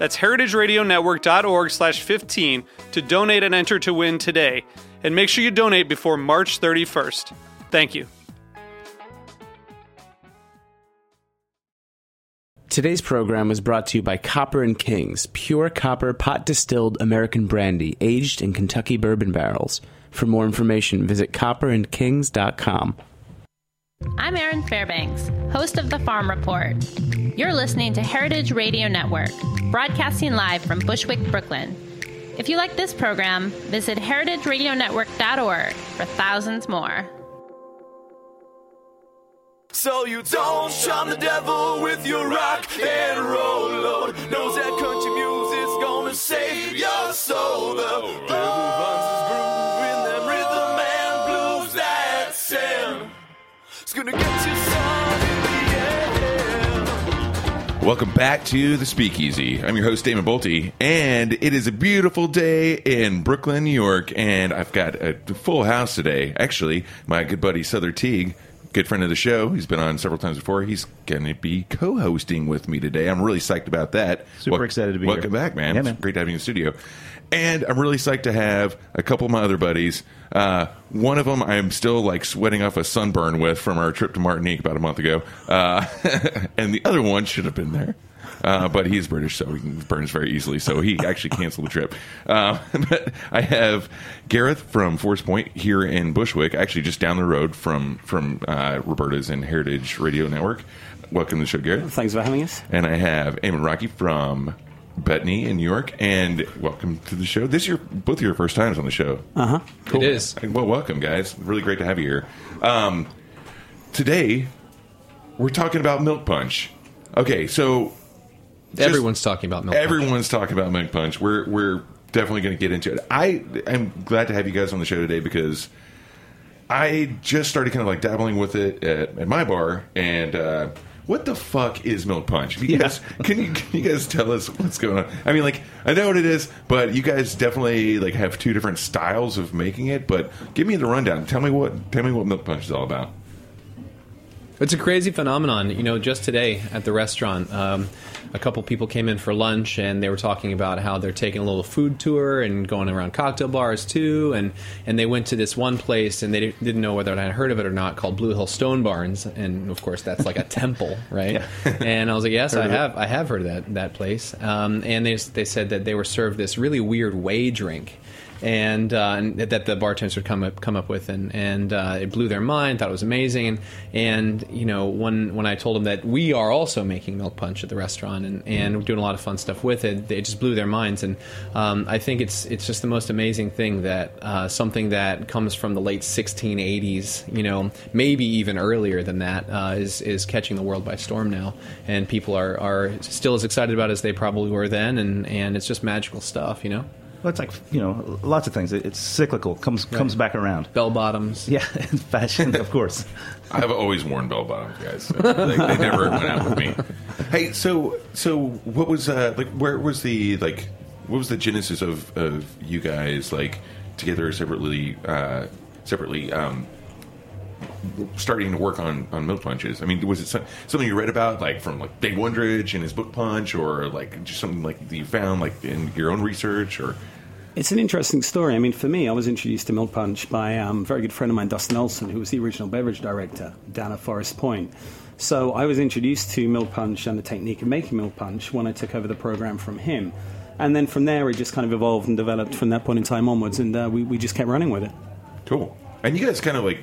That's heritageradionetwork.org slash 15 to donate and enter to win today. And make sure you donate before March 31st. Thank you. Today's program was brought to you by Copper and Kings, pure copper pot distilled American brandy aged in Kentucky bourbon barrels. For more information, visit copperandkings.com. I'm Erin Fairbanks, host of The Farm Report. You're listening to Heritage Radio Network, broadcasting live from Bushwick, Brooklyn. If you like this program, visit heritageradionetwork.org for thousands more. So you don't shun the devil with your rock and roll load. Knows that country music's gonna save your soul. The Welcome back to the Speakeasy. I'm your host, Damon Boelte, and it is a beautiful day in Brooklyn, New York, and I've got a full house today. Actually, my good buddy Souther Teague, good friend of the show, he's been on several times before. He's going to be co-hosting with me today. I'm really psyched about that. Super excited to be welcome here. Welcome back, man. Yeah, It's man. great to have you in the studio. And I'm really psyched to have a couple of my other buddies. Uh, one of them I'm still like sweating off a sunburn with from our trip to Martinique about a month ago. Uh, and the other one should have been there. Uh, but he's British, so he burns very easily. So he actually canceled the trip. Uh, but I have Gareth from Forest Point here in Bushwick, actually just down the road from from uh, Roberta's and Heritage Radio Network. Welcome to the show, Gareth. Thanks for having us. And I have Eamon Rockey from Betony in New York. And welcome to the show. This is your both of your first times on the show. Uh huh. Cool. It is. Well, welcome, guys. Really great to have you here. Um, today, we're talking about milk punch. Okay, so just- Everyone's talking about milk. punch. Everyone's talking about milk punch. We're we're definitely going to get into it. I am glad to have you guys on the show today because I just started kind of like dabbling with it at, at my bar and. Uh, what the fuck is milk punch? You guys, can you can you guys tell us what's going on? I mean, like I know what it is, but you guys definitely like have two different styles of making it. But give me the rundown. Tell me what tell me what milk punch is all about. It's a crazy phenomenon. You know, just today at the restaurant, um, a couple people came in for lunch and they were talking about how they're taking a little food tour and going around cocktail bars too. And, and they went to this one place and they didn't know whether I had heard of it or not called Blue Hill Stone Barns. And of course, that's like a temple, right? And I was like, yes, I Heard of it. have. I have heard of that that place. Um, and they they said that they were served this really weird whey drink. And, uh, and that the bartenders would come up come up with, and and uh, it blew their mind. Thought it was amazing, and you know when when I told them that we are also making milk punch at the restaurant, and and doing a lot of fun stuff with it, they just blew their minds. And um, I think it's it's just the most amazing thing that uh, something that comes from the late 1680s, you know, maybe even earlier than that, uh, is is catching the world by storm now, and people are are still as excited about it as they probably were then, and and it's just magical stuff, you know. Well, it's like you know, lots of things. It- It's cyclical. comes comes back around. Bell bottoms. Yeah, and fashion, of course. I've always worn bell bottoms, guys. they, they never went out with me. Hey, so so what was uh, like? Where was the like? What was the genesis of of you guys like together separately? Uh, separately. Um, starting to work on on milk punches. I mean, was it some, something you read about, like from like Dave Wondrich and his book Punch, or like just something like that you found like in your own research, or It's an interesting story. I mean, for me, I was introduced to Milk Punch by um, a very good friend of mine, Dustin Nelson, who was the original beverage director down at Forest Point. So I was introduced to Milk Punch and the technique of making Milk Punch when I took over the program from him. And then from there, it just kind of evolved and developed from that point in time onwards, and uh, we, we just kept running with it. Cool. And you guys kind of like,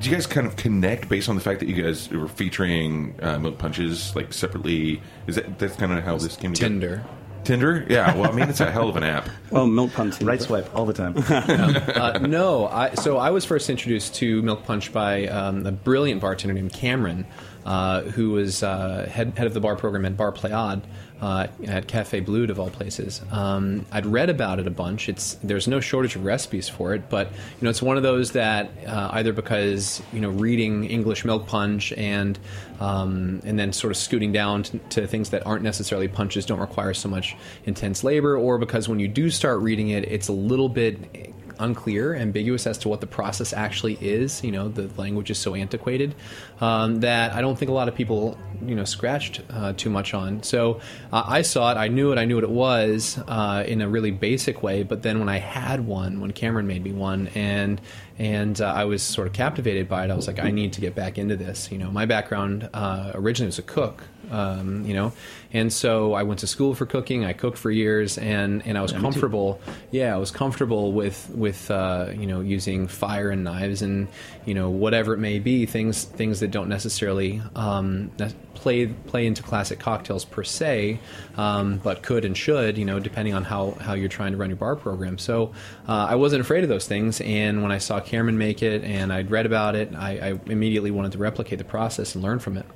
do you guys kind of connect based on the fact that you guys were featuring uh, milk punches like separately? Is that that's kind of how this came together? Tinder. Tinder, yeah. Well, I mean, it's a hell of an app. Well, milk Punch, Right swipe all the time. Uh, no, I, so I was first introduced to Milk Punch by um, a brilliant bartender named Cameron, uh, who was uh, head, head of the bar program at Bar Pleiades uh, at Cafe Boulud, of all places. Um, I'd read about it a bunch. It's there's no shortage of recipes for it, but you know it's one of those that uh, either because you know reading English Milk Punch and um, and then sort of scooting down to, to things that aren't necessarily punches don't require so much intense labor, or because when you do start reading it, it's a little bit unclear, ambiguous as to what the process actually is. You know, the language is so antiquated um, that I don't think a lot of people, you know, scratched uh, too much on. So uh, I saw it, I knew it, I knew what it was uh, in a really basic way. But then when I had one, when Cameron made me one, and and uh, I was sort of captivated by it, I was like, I need to get back into this. You know, my background uh, originally was a cook. Um, you know, and so I went to school for cooking. I cooked for years, and, and I was comfortable. Yeah, I was comfortable with with uh, you know using fire and knives and you know whatever it may be things things that don't necessarily um, play play into classic cocktails per se, um, but could and should you know depending on how how you're trying to run your bar program. So uh, I wasn't afraid of those things, and when I saw Cameron make it and I'd read about it, I, I immediately wanted to replicate the process and learn from it.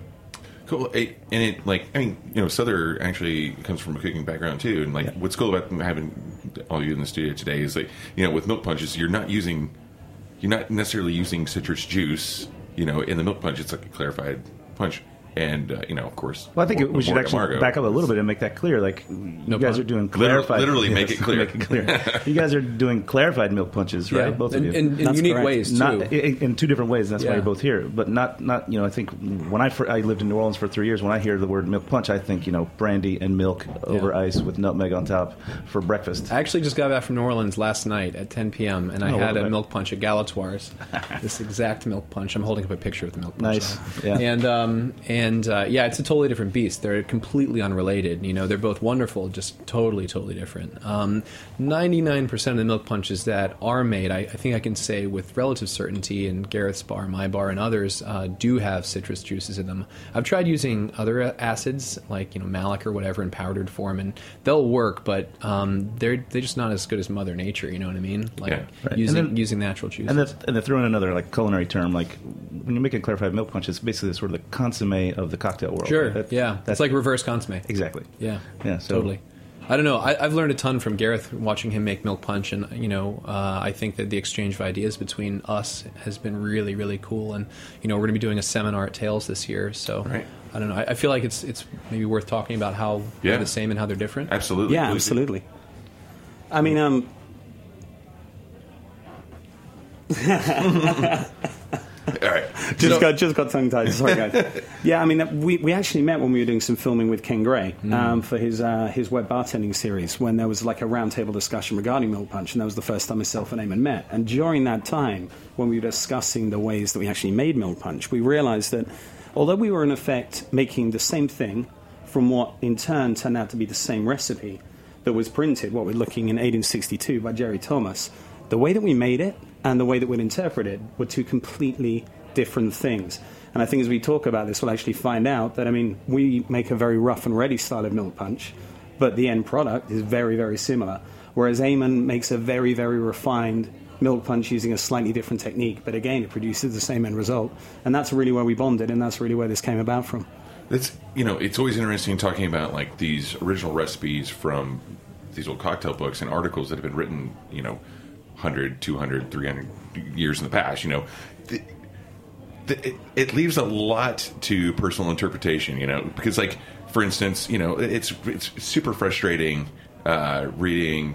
Cool. It, and it like I mean, you know, Souther actually comes from a cooking background too. And like, what's cool about having all you in the studio today is like, you know, with milk punches, you're not using, you're not necessarily using citrus juice. You know, in the milk punch, it's like a clarified punch. And uh, you know, of course, Well, I think more- we should more actually Amargo. back up a little bit and make that clear. Like you guys pun. are doing Literally- clarified. literally make it clear. make it clear. you guys are doing clarified milk punches, right? Yeah, Both in, of you. in, in unique correct. ways too. not in, in two different ways. And that's why you're both here. But not not you know. I think when I fir- I lived in New Orleans for three years. When I hear the word milk punch, I think you know brandy and milk over Yeah. ice with nutmeg on top for breakfast. I actually just got back from New Orleans last night at 10 p.m. and I Oh, had a right. milk punch at Galatoire's. this exact milk punch. I'm holding up a picture of the milk punch. Nice. now. Yeah. And um, and uh, yeah, it's a totally different beast. They're completely unrelated. You know, they're both wonderful, just totally, totally different. Um, 99% of the milk punches that are made, I, I think I can say with relative certainty, in Gareth's bar, my bar, and others, uh, do have citrus juices in them. I've tried using other acids like you know malic or whatever in powdered form, and they'll work, but um, they're they're just not as good as Mother Nature. You know what I mean? Like Yeah. Right. using then- using natural juices. And that's and they throw in another like culinary term, like when you make a clarified milk punch, it's basically sort of the consomme of the cocktail world. Sure. That- yeah. that's It's like reverse consomme. exactly. Yeah. Yeah, so- totally. I don't know. I, I've learned a ton from Gareth watching him make milk punch, and you know, uh, I think that the exchange of ideas between us has been really, really cool. And you know, we're going to be doing a seminar at Tales this year, so Right. I don't know. I, I feel like it's it's maybe worth talking about how Yeah. they're the same and how they're different. Absolutely. Yeah, absolutely. I mean, um, All right. just got just got tongue tied. Sorry, guys. yeah, I mean, we, we actually met when we were doing some filming with Ken Gray um, for his uh, his web bartending series. When there was like a roundtable discussion regarding Milk Punch, and that was the first time myself and Eamon met. And during that time, when we were discussing the ways that we actually made Milk Punch, we realized that although we were in effect making the same thing from what in turn turned out to be the same recipe that was printed, what we're looking in 1862 by Jerry Thomas, the way that we made it and the way that we'd interpret it were two completely different things. And I think as we talk about this, we'll actually find out that, I mean, we make a very rough and ready style of milk punch, but the end product is very, very similar. Whereas Eamon makes a very, very refined milk punch using a slightly different technique, but again, it produces the same end result. And that's really where we bonded, and that's really where this came about from. It's you know it's always interesting talking about like these original recipes from these old cocktail books and articles that have been written you know 100 200 300 years in the past you know the, the, it, it leaves a lot to personal interpretation you know because like for instance you know it's it's super frustrating uh, reading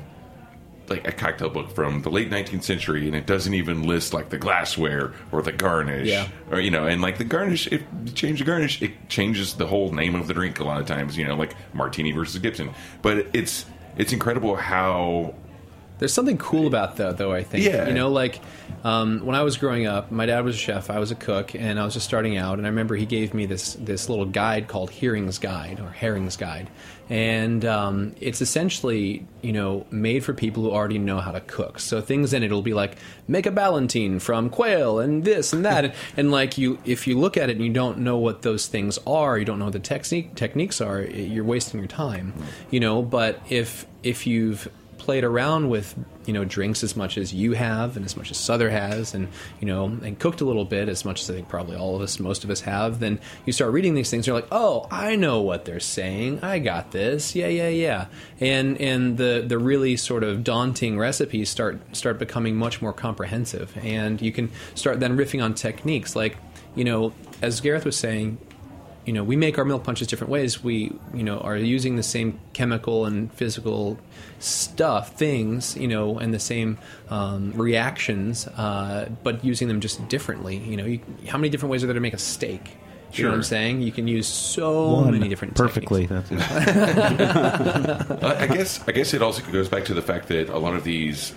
like a cocktail book from the late 19th century and it doesn't even list like the glassware or the garnish Yeah. or you know and like the garnish if you change the garnish it changes the whole name of the drink a lot of times you know like martini versus gibson but it's it's incredible how There's something cool about that, though. I think, Yeah. you know, like um, when I was growing up, my dad was a chef, I was a cook, and I was just starting out. And I remember he gave me this this little guide called Hearing's Guide or Herring's Guide, and um, it's essentially you know made for people who already know how to cook. So things in it will be like make a ballotine from quail and this and that, and, and like you, if you look at it and you don't know what those things are, you don't know what the technique techniques are, you're wasting your time, you know. But if if you've played around with you know drinks as much as you have and as much as Souther has and you know and cooked a little bit as much as I think probably all of us most of us have then you start reading these things you're like oh I know what they're saying. I got this. Yeah yeah yeah. And and the the really sort of daunting recipes start start becoming much more comprehensive. And you can start then riffing on techniques like you know as Gareth was saying you know, we make our milk punches different ways. We, you know, are using the same chemical and physical stuff, things, you know, and the same um, reactions, uh, but using them just differently. You know, you, how many different ways are there to make a steak? You know what I'm saying? You can use so many different perfectly. That's it. I I guess I guess it also goes back to the fact that a lot of these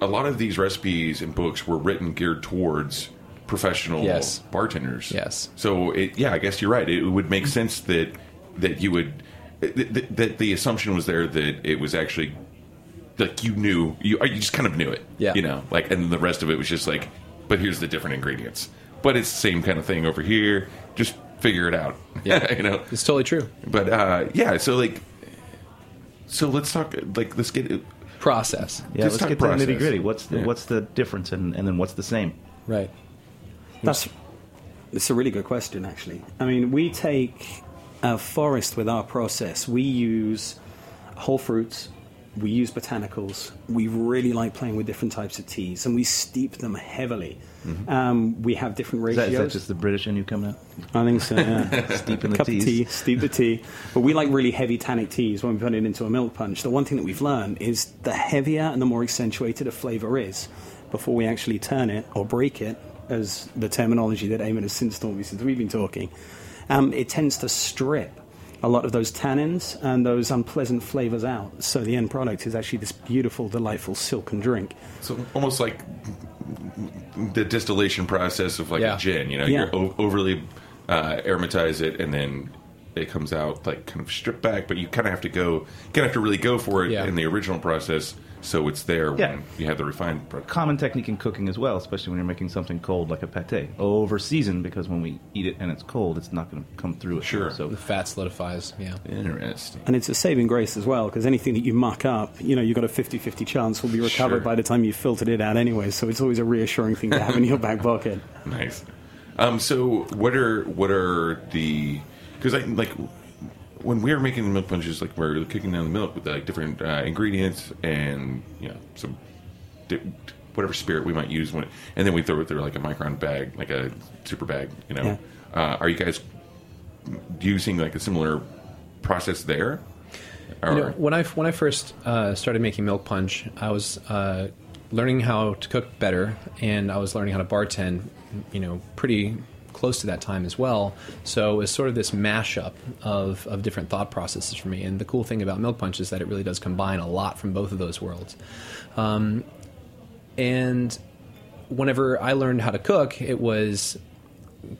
a lot of these recipes and books were written geared towards professional Yes. bartenders. Yes. So it, yeah, I guess you're right. It would make sense that that you would that, that- that the assumption was there that it was actually like you knew you you just kind of knew it. Yeah. You know, like and the rest of it was just like, but here's the different ingredients. But it's the same kind of thing over here. Just figure it out. Yeah. you know. It's totally true. But uh, yeah, so like, so let's talk. Like, let's get Process. Yeah, Just let's talk get to the nitty gritty. What's the Yeah. what's the difference, and, and then what's the same? Right. That's it's a really good question, actually. I mean, we take a forest with our process. We use whole fruits. We use botanicals. We really like playing with different types of teas, and we steep them heavily. Um, we have different ratios. is that just the British in you coming out? I think so. Yeah. Steep in the cup teas. of tea, steep the tea. But we like really heavy tannic teas when we put it into a milk punch. The one thing that we've learned is the heavier and the more accentuated a flavour is before we actually turn it or break it, as the terminology that Eamon has since taught me since we've been talking, um, it tends to strip a lot of those tannins and those unpleasant flavours out. So the end product is actually this beautiful, delightful silken drink. so almost like the distillation process of like Yeah. a gin. You know, Yeah. you o- overly uh, aromatize it, and then it comes out like kind of stripped back. But you kind of have to go, kind of have to really go for it Yeah. in the original process, so it's there Yeah. when you have the refined. Product. Common technique in cooking as well, especially when you're making something cold like a pate. Over seasoned because when we eat it and it's cold, it's not going to come through it. Sure. So The fat solidifies. Yeah. Interesting. And it's a saving grace as well, because anything that you muck up, you know, you've got a 50 50 chance will be recovered Sure. by the time you've filtered it out anyway. So it's always a reassuring thing to have in your back pocket. Nice. Um, so what are what are the because I like when we were making the milk punches, like we're kicking down the milk with like different uh, ingredients and you know some di- whatever spirit we might use when, and then we throw it through like a micron bag, like a super bag. You know, uh, are you guys using like a similar process there? Or, You know, when I when I first uh, started making milk punch, I was uh, learning how to cook better, and I was learning how to bartend. You know, pretty close to that time as well. So it was sort of this mashup of of different thought processes for me. And the cool thing about milk punch is that it really does combine a lot from both of those worlds. Um, and whenever I learned how to cook, it was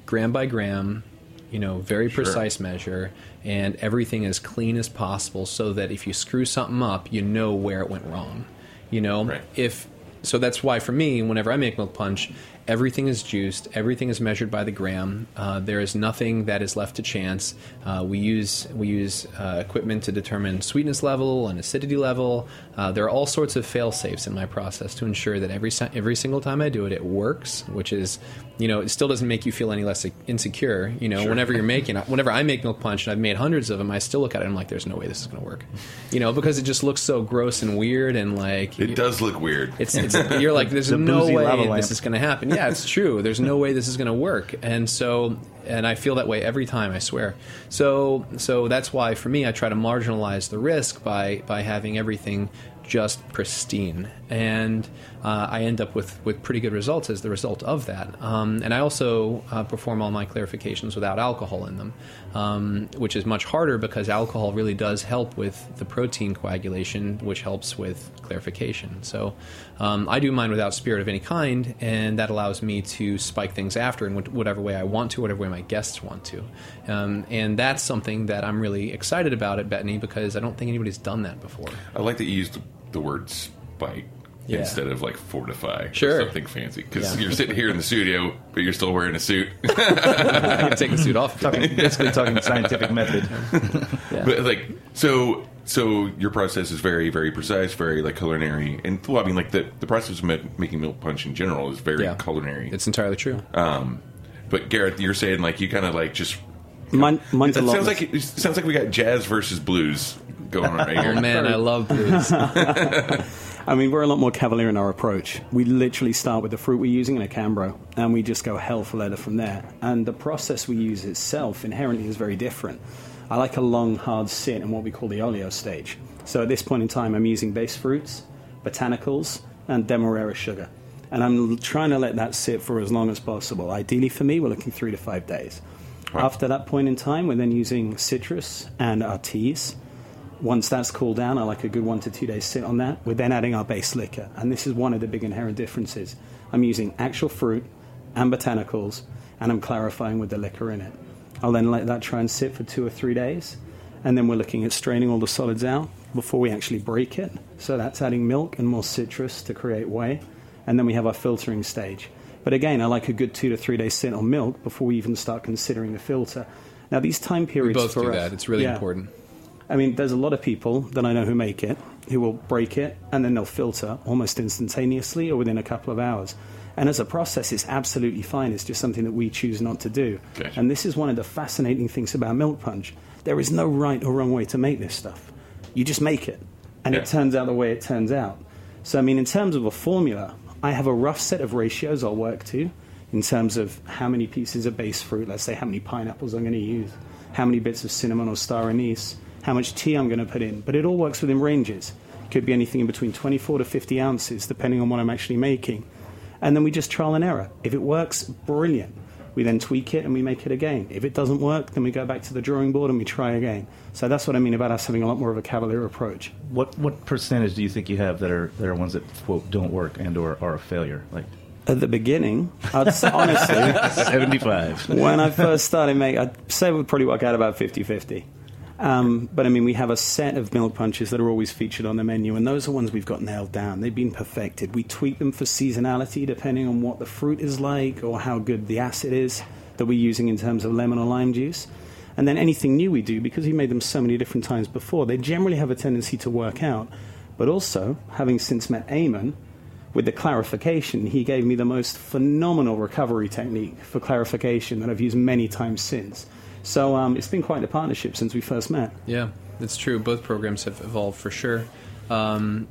gram by gram, you know, very precise measure, and everything as clean as possible so that if you screw something up, you know where it went wrong. You know, Right. if so, that's why for me, whenever I make milk punch, everything is juiced, everything is measured by the gram. Uh, there is nothing that is left to chance. Uh, we use we use uh, equipment to determine sweetness level and acidity level. Uh, there are all sorts of fail safes in my process to ensure that every every single time I do it, it works. Which is, you know, it still doesn't make you feel any less insecure. You know, whenever you're making, whenever I make milk punch and I've made hundreds of them, I still look at it and I'm like, there's no way this is going to work. You know, because it just looks so gross and weird and like it does look weird. it's, it's you're like there's The no way this is going to happen. Yeah, it's true. There's no way this is going to work. And so and I feel that way every time, I swear. So so that's why for me I try to marginalize the risk by by having everything just pristine, and uh, I end up with, with pretty good results as the result of that. Um, and I also uh, perform all my clarifications without alcohol in them, um, which is much harder because alcohol really does help with the protein coagulation, which helps with clarification. So um, I do mine without spirit of any kind, and that allows me to spike things after in whatever way I want to, whatever way my guests want to. Um, and that's something that I'm really excited about at Betony because I don't think anybody's done that before. I like that you used the word spike Yeah. instead of like fortify. or Sure. something fancy because Yeah. you're sitting here in the studio, but you're still wearing a suit. I can take the suit off. Talking, basically talking scientific method. But like so so your process is very very precise, very like culinary, and well, I mean like the the process of making milk punch in general is very Yeah. culinary. It's entirely true. um, but Gareth, you're saying like you kind of like just. Mine, mine's It sounds like it sounds like we got jazz versus blues going on right here. Oh man, I love blues. I mean, we're a lot more cavalier in our approach. We literally start with the fruit we're using in a Cambro, and we just go hell for leather from there. And the process we use itself inherently is very different. I like a long, hard sit in what we call the oleo stage. So at this point in time, I'm using base fruits, botanicals, and demerara sugar. And I'm trying to let that sit for as long as possible. Ideally for me, we're looking three to five days. After that point in time, we're then using citrus and our teas. Once that's cooled down, I like a good one to two days sit on that. We're then adding our base liquor, and this is one of the big inherent differences. I'm using actual fruit and botanicals, and I'm clarifying with the liquor in it. I'll then let that try and sit for two or three days, and then we're looking at straining all the solids out before we actually break it. So that's adding milk and more citrus to create whey, and then we have our filtering stage. But again, I like a good two to three days sit on milk before we even start considering the filter. Now, these time We periods both for do us- that. It's really Yeah. important. I mean, there's a lot of people that I know who make it, who will break it and then they'll filter almost instantaneously or within a couple of hours. And as a process, it's absolutely fine. It's just something that we choose not to do. Gotcha. And this is one of the fascinating things about milk punch. There is no right or wrong way to make this stuff. You just make it, and Yeah. it turns out the way it turns out. So, I mean, in terms of a formula, I have a rough set of ratios I'll work to in terms of how many pieces of base fruit, let's say how many pineapples I'm going to use, how many bits of cinnamon or star anise, how much tea I'm going to put in. But it all works within ranges. It could be anything in between 24 to 50 ounces, depending on what I'm actually making. And then we just trial and error. If it works, brilliant. We then tweak it and we make it again. If it doesn't work, then we go back to the drawing board and we try again. So that's what I mean about us having a lot more of a cavalier approach. What what percentage do you think you have that are that are ones that quote don't work and or are a failure? Like At the beginning, I'd say, honestly, seventy five. when I first started making, I'd say we probably work out about 50 50. Um, but I mean, we have a set of milk punches that are always featured on the menu, and those are ones we've got nailed down. They've been perfected. We tweak them for seasonality depending on what the fruit is like or how good the acid is that we're using in terms of lemon or lime juice. And then anything new we do, because we made them so many different times before, they generally have a tendency to work out. But also, having since met Eamon, with the clarification, he gave me the most phenomenal recovery technique for clarification that I've used many times since. So um, it's been quite a partnership since we first met. Yeah, that's true. Both programs have evolved for sure. Um,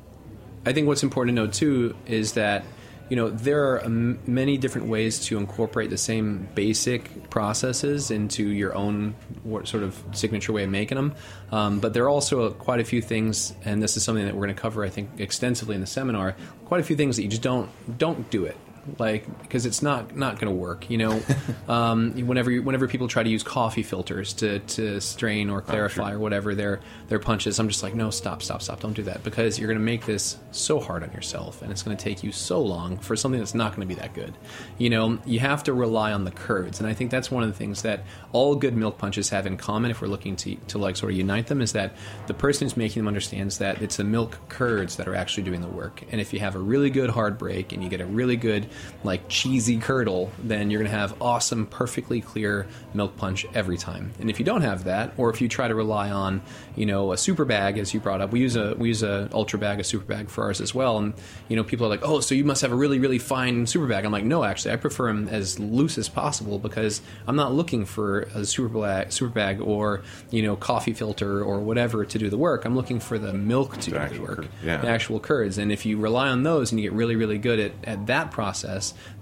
I think what's important to know too is that you know there are many different ways to incorporate the same basic processes into your own sort of signature way of making them. Um, but there are also quite a few things, and this is something that we're going to cover, I think, extensively in the seminar. Quite a few things that you just don't don't do it like because it's not not going to work. You know, um, whenever you, whenever people try to use coffee filters to, to strain or clarify or whatever their their punches, I'm just like, no, stop, stop, stop, don't do that because you're going to make this so hard on yourself, and it's going to take you so long for something that's not going to be that good. You know, you have to rely on the curds, and I think that's one of the things that all good milk punches have in common. If we're looking to to like sort of unite them, is that the person who's making them understands that it's the milk curds that are actually doing the work, and if you have a really good hard break and you get a really good like cheesy curdle, then you're going to have awesome, perfectly clear milk punch every time. And if you don't have that, or if you try to rely on, you know, a super bag as you brought up, we use a we use a ultra bag, a super bag for ours as well. And you know, people are like, oh, so you must have a really really fine super bag. I'm like, no, actually, I prefer them as loose as possible because I'm not looking for a super bag, super bag, or you know, coffee filter or whatever to do the work. I'm looking for the milk to do the work, curd, yeah. the actual curds. And if you rely on those and you get really, really good at, at that process,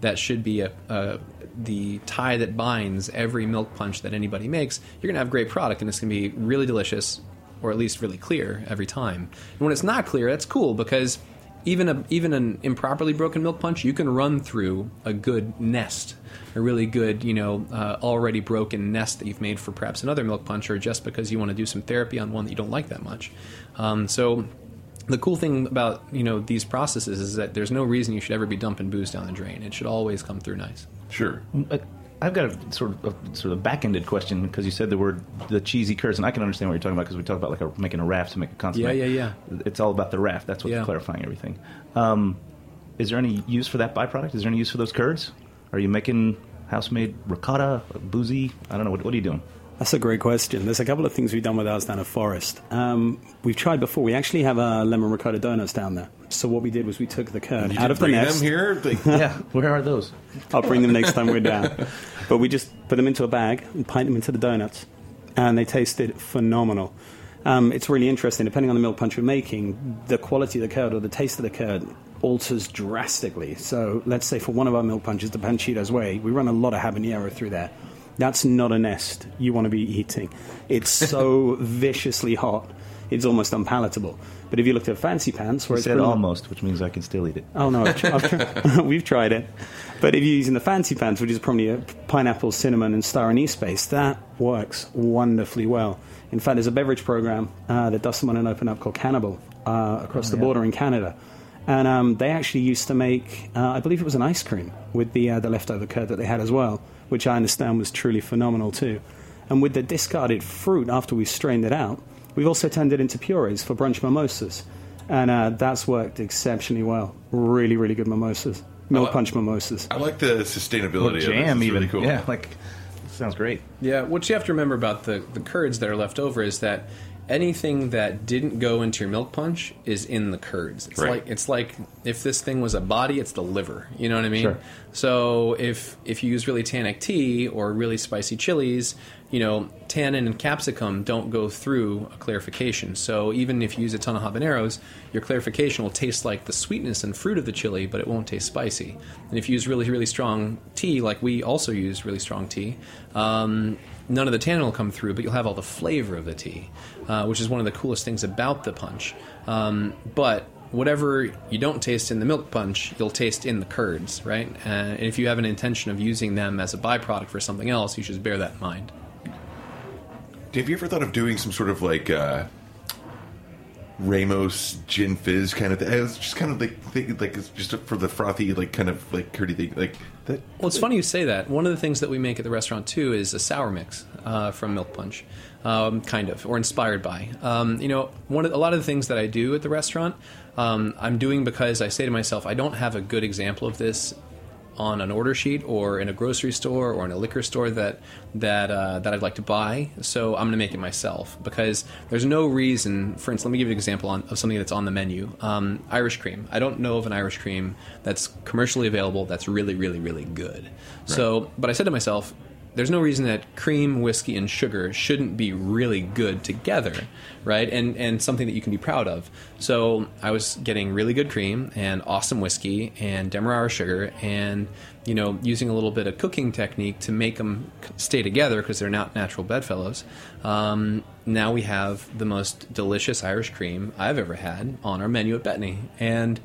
that should be a, a the tie that binds every milk punch that anybody makes. You're going to have great product, and it's going to be really delicious, or at least really clear every time. And when it's not clear, that's cool because even a even an improperly broken milk punch, you can run through a good nest, a really good you know uh, already broken nest that you've made for perhaps another milk punch, or just because you want to do some therapy on one that you don't like that much. Um, so the cool thing about you know these processes is that there's no reason you should ever be dumping booze down the drain. It should always come through nice. Sure. I've got a sort of a, sort of back-ended question because you said the word the cheesy curds, and I can understand what you're talking about because we talked about like a, making a raft to make a consomme. Yeah, yeah, yeah. It's all about the raft. That's what's Yeah. clarifying everything. Um, is there any use for that byproduct? Is there any use for those curds? Are you making house-made ricotta, boozy? I don't know. What, what are you doing? That's a great question. There's a couple of things we've done with ours down at Forest. Um, we've tried before. We actually have uh, lemon ricotta donuts down there. So what we did was we took the curd out of the bring nest. them here? Like, yeah, where are those? I'll bring them next time we're down. But we just put them into a bag and pint them into the donuts, and they tasted phenomenal. Um, it's really interesting. Depending on the milk punch we're making, the quality of the curd or the taste of the curd alters drastically. So let's say for one of our milk punches, the Panchitos Way, we run a lot of habanero through there. That's not a nest you want to be eating. It's so viciously hot, it's almost unpalatable. But if you looked at Fancy Pants, where You it's said almost, which means I can still eat it. Oh no, I've, I've we've tried it. But if you're using the fancy pants, which is probably a pineapple, cinnamon, and star anise base, that works wonderfully well. In fact, there's a beverage program uh, that Dustin went and opened up called Cannibal uh, across the border in Canada. And um, they actually used to make, uh, I believe it was an ice cream with the, uh, the leftover curd that they had as well, which I understand was truly phenomenal too. And with the discarded fruit after we strained it out, we've also turned it into purees for brunch mimosas. And uh, that's worked exceptionally well. Really, really good mimosas. Milk Oh, punch mimosas. I like the sustainability Or of jam, It's even. really cool. Yeah, like sounds great. Yeah, what you have to remember about the, the curds that are left over is that anything that didn't go into your milk punch is in the curds. It's Right. like it's like if this thing was a body, it's the liver. You know what I mean? Sure. So if if you use really tannic tea or really spicy chilies, you know, tannin and capsicum don't go through a clarification. So even if you use a ton of habaneros, your clarification will taste like the sweetness and fruit of the chili, but it won't taste spicy. And if you use really really strong tea, like we also use really strong tea, um, none of the tannin will come through, but you'll have all the flavor of the tea, uh, which is one of the coolest things about the punch. Um, but whatever you don't taste in the milk punch, you'll taste in the curds, right? Uh, and if you have an intention of using them as a byproduct for something else, you should bear that in mind. Have you ever thought of doing some sort of like uh, Ramos gin fizz kind of thing? It's just kind of like think, like it's just for the frothy like kind of like curdy thing like that. Well, it's funny you say that. One of the things that we make at the restaurant too is a sour mix uh, from Milk Punch, um, kind of, or inspired by. Um, you know, one of, a lot of the things that I do at the restaurant, um, I'm doing because I say to myself, I don't have a good example of this on an order sheet or in a grocery store or in a liquor store that that uh, that I'd like to buy. So I'm going to make it myself because there's no reason. For instance, let me give you an example on, of something that's on the menu: um, Irish cream. I don't know of an Irish cream that's commercially available that's really, really, really good. So, but I said to myself. There's no reason that cream, whiskey, and sugar shouldn't be really good together, right? And and something that you can be proud of. So I was getting really good cream and awesome whiskey and demerara sugar, and you know using a little bit of cooking technique to make them stay together because they're not natural bedfellows. Um, now we have the most delicious Irish cream I've ever had on our menu at Betony, and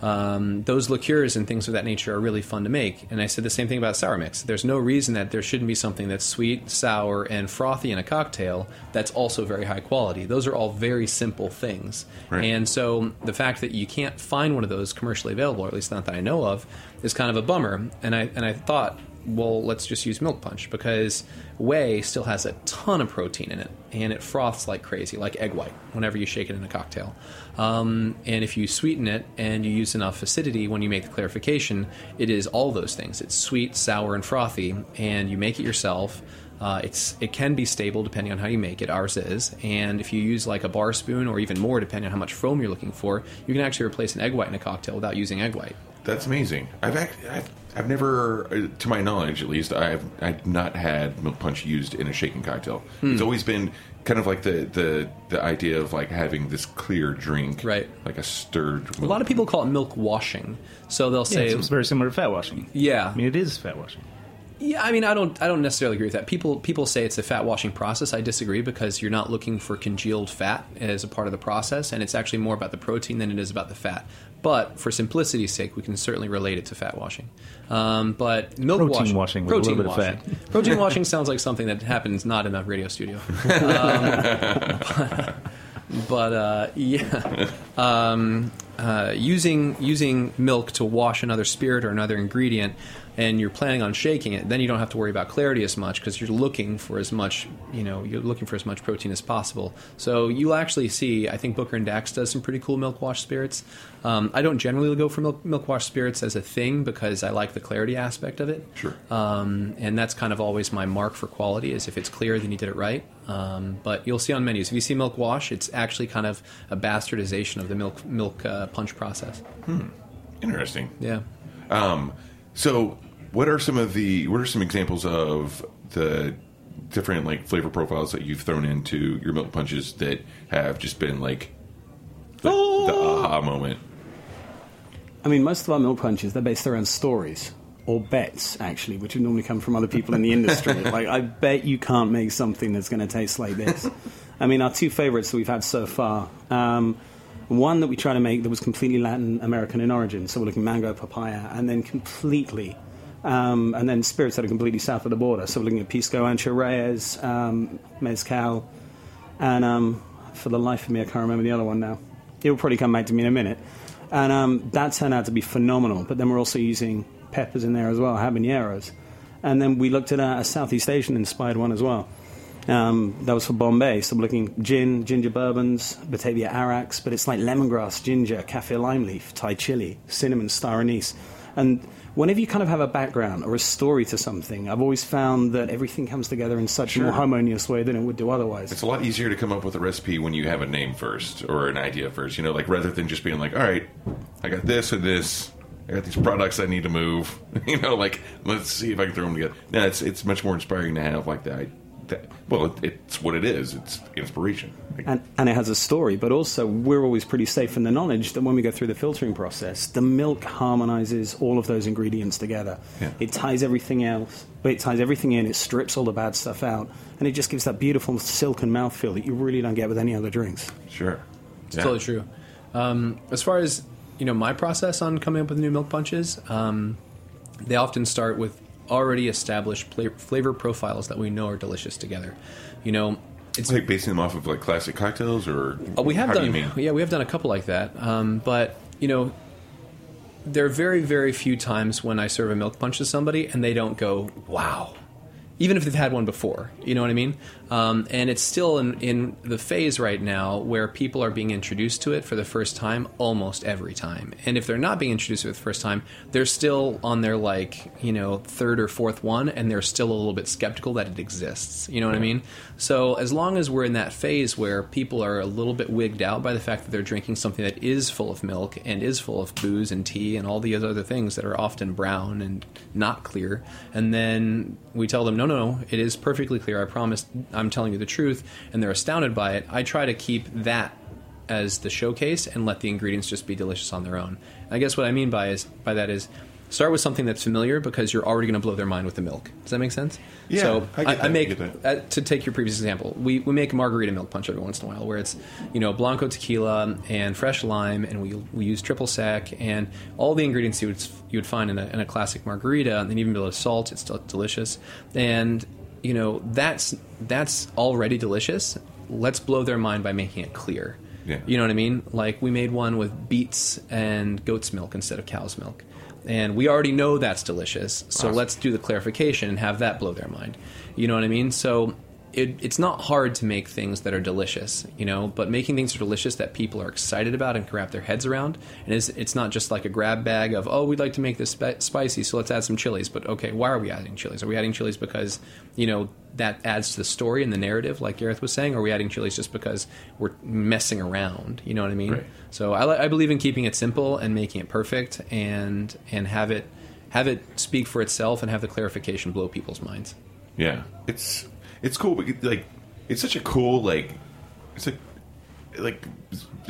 um, those liqueurs and things of that nature are really fun to make. And I said the same thing about sour mix. There's no reason that there shouldn't be something that's sweet, sour, and frothy in a cocktail that's also very high quality. Those are all very simple things. Right. And so the fact that you can't find one of those commercially available, or at least not that I know of, is kind of a bummer. And I and I thought, well, let's just use milk punch because whey still has a ton of protein in it, and it froths like crazy, like egg white, whenever you shake it in a cocktail. Um, and if you sweeten it and you use enough acidity when you make the clarification, it is all those things. It's sweet, sour, and frothy, and you make it yourself. Uh, it's it can be stable depending on how you make it. Ours is, and if you use like a bar spoon or even more, depending on how much foam you're looking for, you can actually replace an egg white in a cocktail without using egg white. That's amazing. I've act, I've, I've never, uh, to my knowledge at least, I've I've not had milk punch used in a shaken cocktail. Hmm. It's always been kind of like the, the the idea of like having this clear drink, Right. Like a stirred. A lot of people call it milk washing, so they'll Yeah, say, it's very similar to fat washing. yeah, I mean, it is fat washing. Yeah, I mean, I don't, I don't necessarily agree with that. People, people say it's a fat washing process. I disagree because you're not looking for congealed fat as a part of the process, and it's actually more about the protein than it is about the fat. But for simplicity's sake, we can certainly relate it to fat washing. Um, but milk Protein washing with a protein little bit of washing. protein washing sounds like something that happens not in a radio studio. Um, but uh, yeah, um, uh, using using milk to wash another spirit or another ingredient, and you're planning on shaking it, then you don't have to worry about clarity as much because you're looking for as much, you know, you're looking for as much protein as possible. So you'll actually see, I think Booker and Dax does some pretty cool milk wash spirits. Um, I don't generally go for milk, milk wash spirits as a thing because I like the clarity aspect of it. Sure. Um, and that's kind of always my mark for quality is if it's clear, then you did it right. Um, but you'll see on menus, if you see milk wash, it's actually kind of a bastardization of the milk milk uh, punch process. Hmm. Interesting. Yeah. Um, so, what are some of the what are some examples of the different like flavor profiles that you've thrown into your milk punches that have just been like the, the aha moment? I mean, most of our milk punches, they're based around stories or bets, actually, which would normally come from other people in the industry. like, I bet you can't make something that's going to taste like this. I mean, our two favorites that we've had so far. Um, one that we try to make that was completely Latin American in origin, so we're looking mango, papaya, and then completely, um, and then spirits that are completely south of the border. So we're looking at pisco, ancho reyes, um, mezcal, and um, for the life of me, I can't remember the other one now. It will probably come back to me in a minute. And um, that turned out to be phenomenal. But then we're also using peppers in there as well, habaneros. And then we looked at a, a Southeast Asian inspired one as well. Um, that was for Bombay. So we're looking gin, ginger bourbons, Batavia Arax, but it's like lemongrass, ginger, kaffir lime leaf, Thai chili, cinnamon, star anise. And whenever you kind of have a background or a story to something, I've always found that everything comes together in such a more harmonious way than it would do otherwise. It's a lot easier to come up with a recipe when you have a name first or an idea first. You know, like rather than just being like, all right, I got this and this. I got these products I need to move. you know, like let's see if I can throw them together. No, it's it's much more inspiring to have like that. That well, it, it's what it is. It's inspiration. And, and it has a story, but also we're always pretty safe in the knowledge that when we go through the filtering process, the milk harmonizes all of those ingredients together. Yeah. It ties everything else, but it ties everything in. It strips all the bad stuff out, and it just gives that beautiful silken mouthfeel that you really don't get with any other drinks. sure. It's Yeah. totally true. Um, as far as you know, my process on coming up with new milk punches, um, they often start with already established pla- flavor profiles that we know are delicious together. You know, it's Like basing them off of like classic cocktails, or Uh, we have done, Do you mean? yeah, we have done a couple like that. Um, but you know, there are very, very few times when I serve a milk punch to somebody and they don't go, "Wow," even if they've had one before. You know what I mean? Um, and it's still in, in the phase right now where people are being introduced to it for the first time almost every time. And if they're not being introduced to it for the first time, they're still on their like you know third or fourth one, and they're still a little bit skeptical that it exists. You know what I mean? So as long as we're in that phase where people are a little bit wigged out by the fact that they're drinking something that is full of milk and is full of booze and tea and all the other things that are often brown and not clear, and then we tell them, no, no, no, it is perfectly clear. I promise, I'm telling you the truth, and they're astounded by it. I try to keep that as the showcase and let the ingredients just be delicious on their own. I guess what I mean by is by that is start with something that's familiar because you're already going to blow their mind with the milk. Does that make sense? Yeah, So I get that, I make get uh, to take your previous example. We we make margarita milk punch every once in a while where it's you know blanco tequila and fresh lime and we we use triple sec and all the ingredients you would you would find in a, in a classic margarita and then even a little salt. It's still delicious and you know that's that's already delicious. Let's blow their mind by making it clear. Yeah. You know what I mean? Like we made one with beets and goat's milk instead of cow's milk. And we already know that's delicious. So let's do the clarification and have that blow their mind. You know what I mean? So it, it's not hard to make things that are delicious, you know, but making things that are delicious that people are excited about and can wrap their heads around. And it's, it's not just like a grab bag of, oh, we'd like to make this spi- spicy, so let's add some chilies. But okay, why are we adding chilies? Are we adding chilies because, you know, that adds to the story and the narrative, like Gareth was saying? Or are we adding chilies just because we're messing around? You know what I mean? Right. So I, li- I believe in keeping it simple and making it perfect and and have it have it speak for itself and have the clarification blow people's minds. Yeah, it's it's cool, but like it's such a cool like it's like like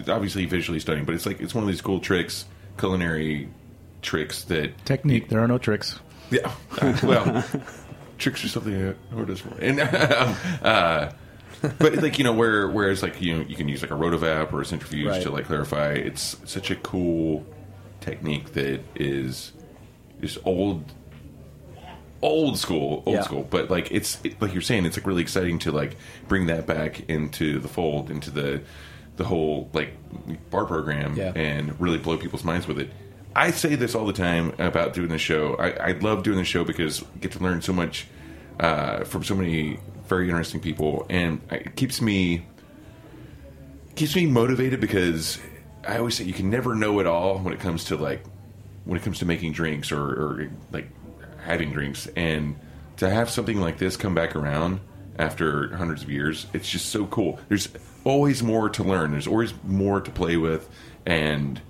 obviously visually stunning, but it's like it's one of these cool tricks, culinary tricks that Technique. There are no tricks. Yeah. Uh, well, tricks are something I noticed. And um, uh, but like you know, where whereas like you know you can use like a rotovap or a centrifuge Right. to like clarify. It's such a cool technique that is just old. Old school, old Yeah. school, but like it's it, like you're saying, it's like really exciting to like bring that back into the fold, into the the whole like bar program, Yeah. and really blow people's minds with it. I say this all the time about doing the show. I, I love doing the show because I get to learn so much uh, from so many very interesting people, and it keeps me keeps me motivated because I always say you can never know it all when it comes to like when it comes to making drinks or, or like having drinks, and to have something like this come back around after hundreds of years, it's just so cool. There's always more to learn. There's always more to play with, and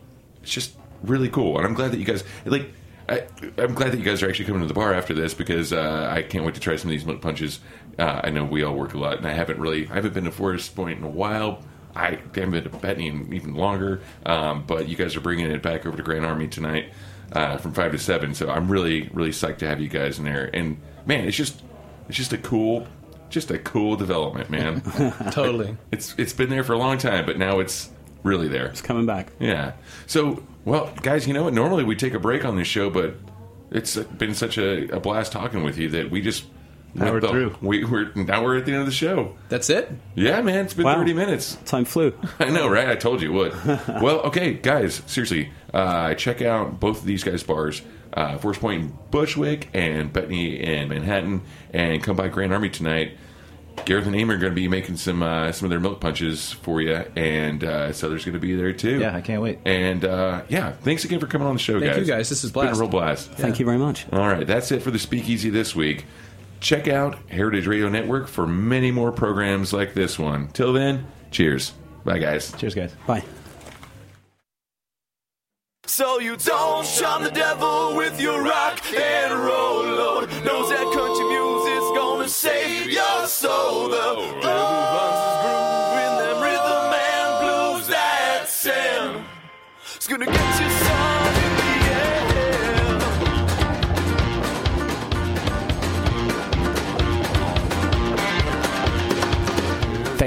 it's just really cool. And I'm glad that you guys like. I, I'm glad that you guys are actually coming to the bar after this because uh, I can't wait to try some of these milk punches. Uh, I know we all work a lot, and I haven't really, I haven't been to Forest Point in a while. I haven't been to Betony in even longer, um, but you guys are bringing it back over to Grand Army tonight uh, from five to seven. So I'm really, really psyched to have you guys in there. And man, it's just, it's just a cool, just a cool development, man. Totally. it's it's been there for a long time, but now it's really there. It's coming back. Yeah. So, well, guys, you know what? Normally we take a break on this show, but it's been such a, a blast talking with you that we just went Powered the- through. We, we're now we're at the end of the show. That's it. Yeah, man, it's been Wow. thirty minutes. Time flew. I know, right? I told you it would. well, okay, guys, seriously, uh, check out both of these guys' bars. Uh, Forest Point in Bushwick and Betony in Manhattan, and come by Grand Army tonight. Gareth and Amy are going to be making some uh, some of their milk punches for you, and uh, Sother's going to be there too. Yeah, I can't wait. And uh, yeah, thanks again for coming on the show, Thank guys. you, guys. This is It's been a real blast. Thank you very much. All right, that's it for the Speakeasy this week. Check out Heritage Radio Network for many more programs like this one. Till then, cheers. Bye, guys. Cheers, guys. Bye. So you don't shun the devil with your rock and roll load. Knows that country music's gonna save your soul. The devil runs his groove in them rhythm and blues That's send. It's gonna get you some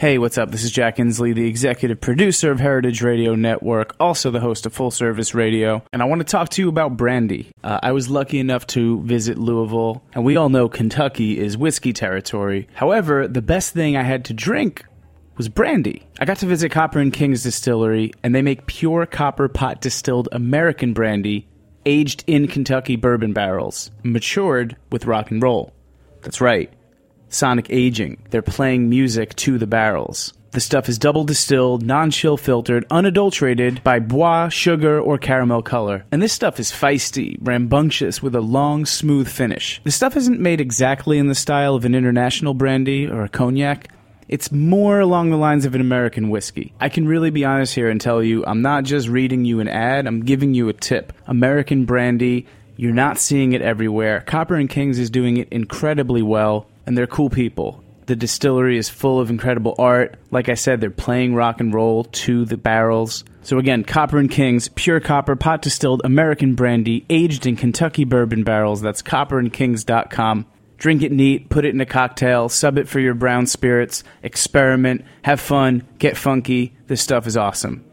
Hey, what's up? This is Jack Inslee, the executive producer of Heritage Radio Network, also the host of Full Service Radio, and I want to talk to you about brandy. Uh, I was lucky enough to visit Louisville, and we all know Kentucky is whiskey territory. However, the best thing I had to drink was brandy. I got to visit Copper and Kings distillery, and they make pure copper pot distilled American brandy aged in Kentucky bourbon barrels, matured with rock and roll. That's right sonic aging. They're playing music to the barrels. The stuff is double distilled, non chill filtered, unadulterated by boisé, sugar, or caramel color. And this stuff is feisty, rambunctious, with a long, smooth finish. The stuff isn't made exactly in the style of an international brandy or a cognac. It's more along the lines of an American whiskey. I can really be honest here and tell you, I'm not just reading you an ad, I'm giving you a tip. American brandy, you're not seeing it everywhere. Copper and Kings is doing it incredibly well, and they're cool people. The distillery is full of incredible art. Like I said, they're playing rock and roll to the barrels. So again, Copper and Kings, pure copper, pot distilled American brandy, aged in Kentucky bourbon barrels. That's copperandkings.com. Drink it neat, put it in a cocktail, sub it for your brown spirits, experiment, have fun, get funky. This stuff is awesome.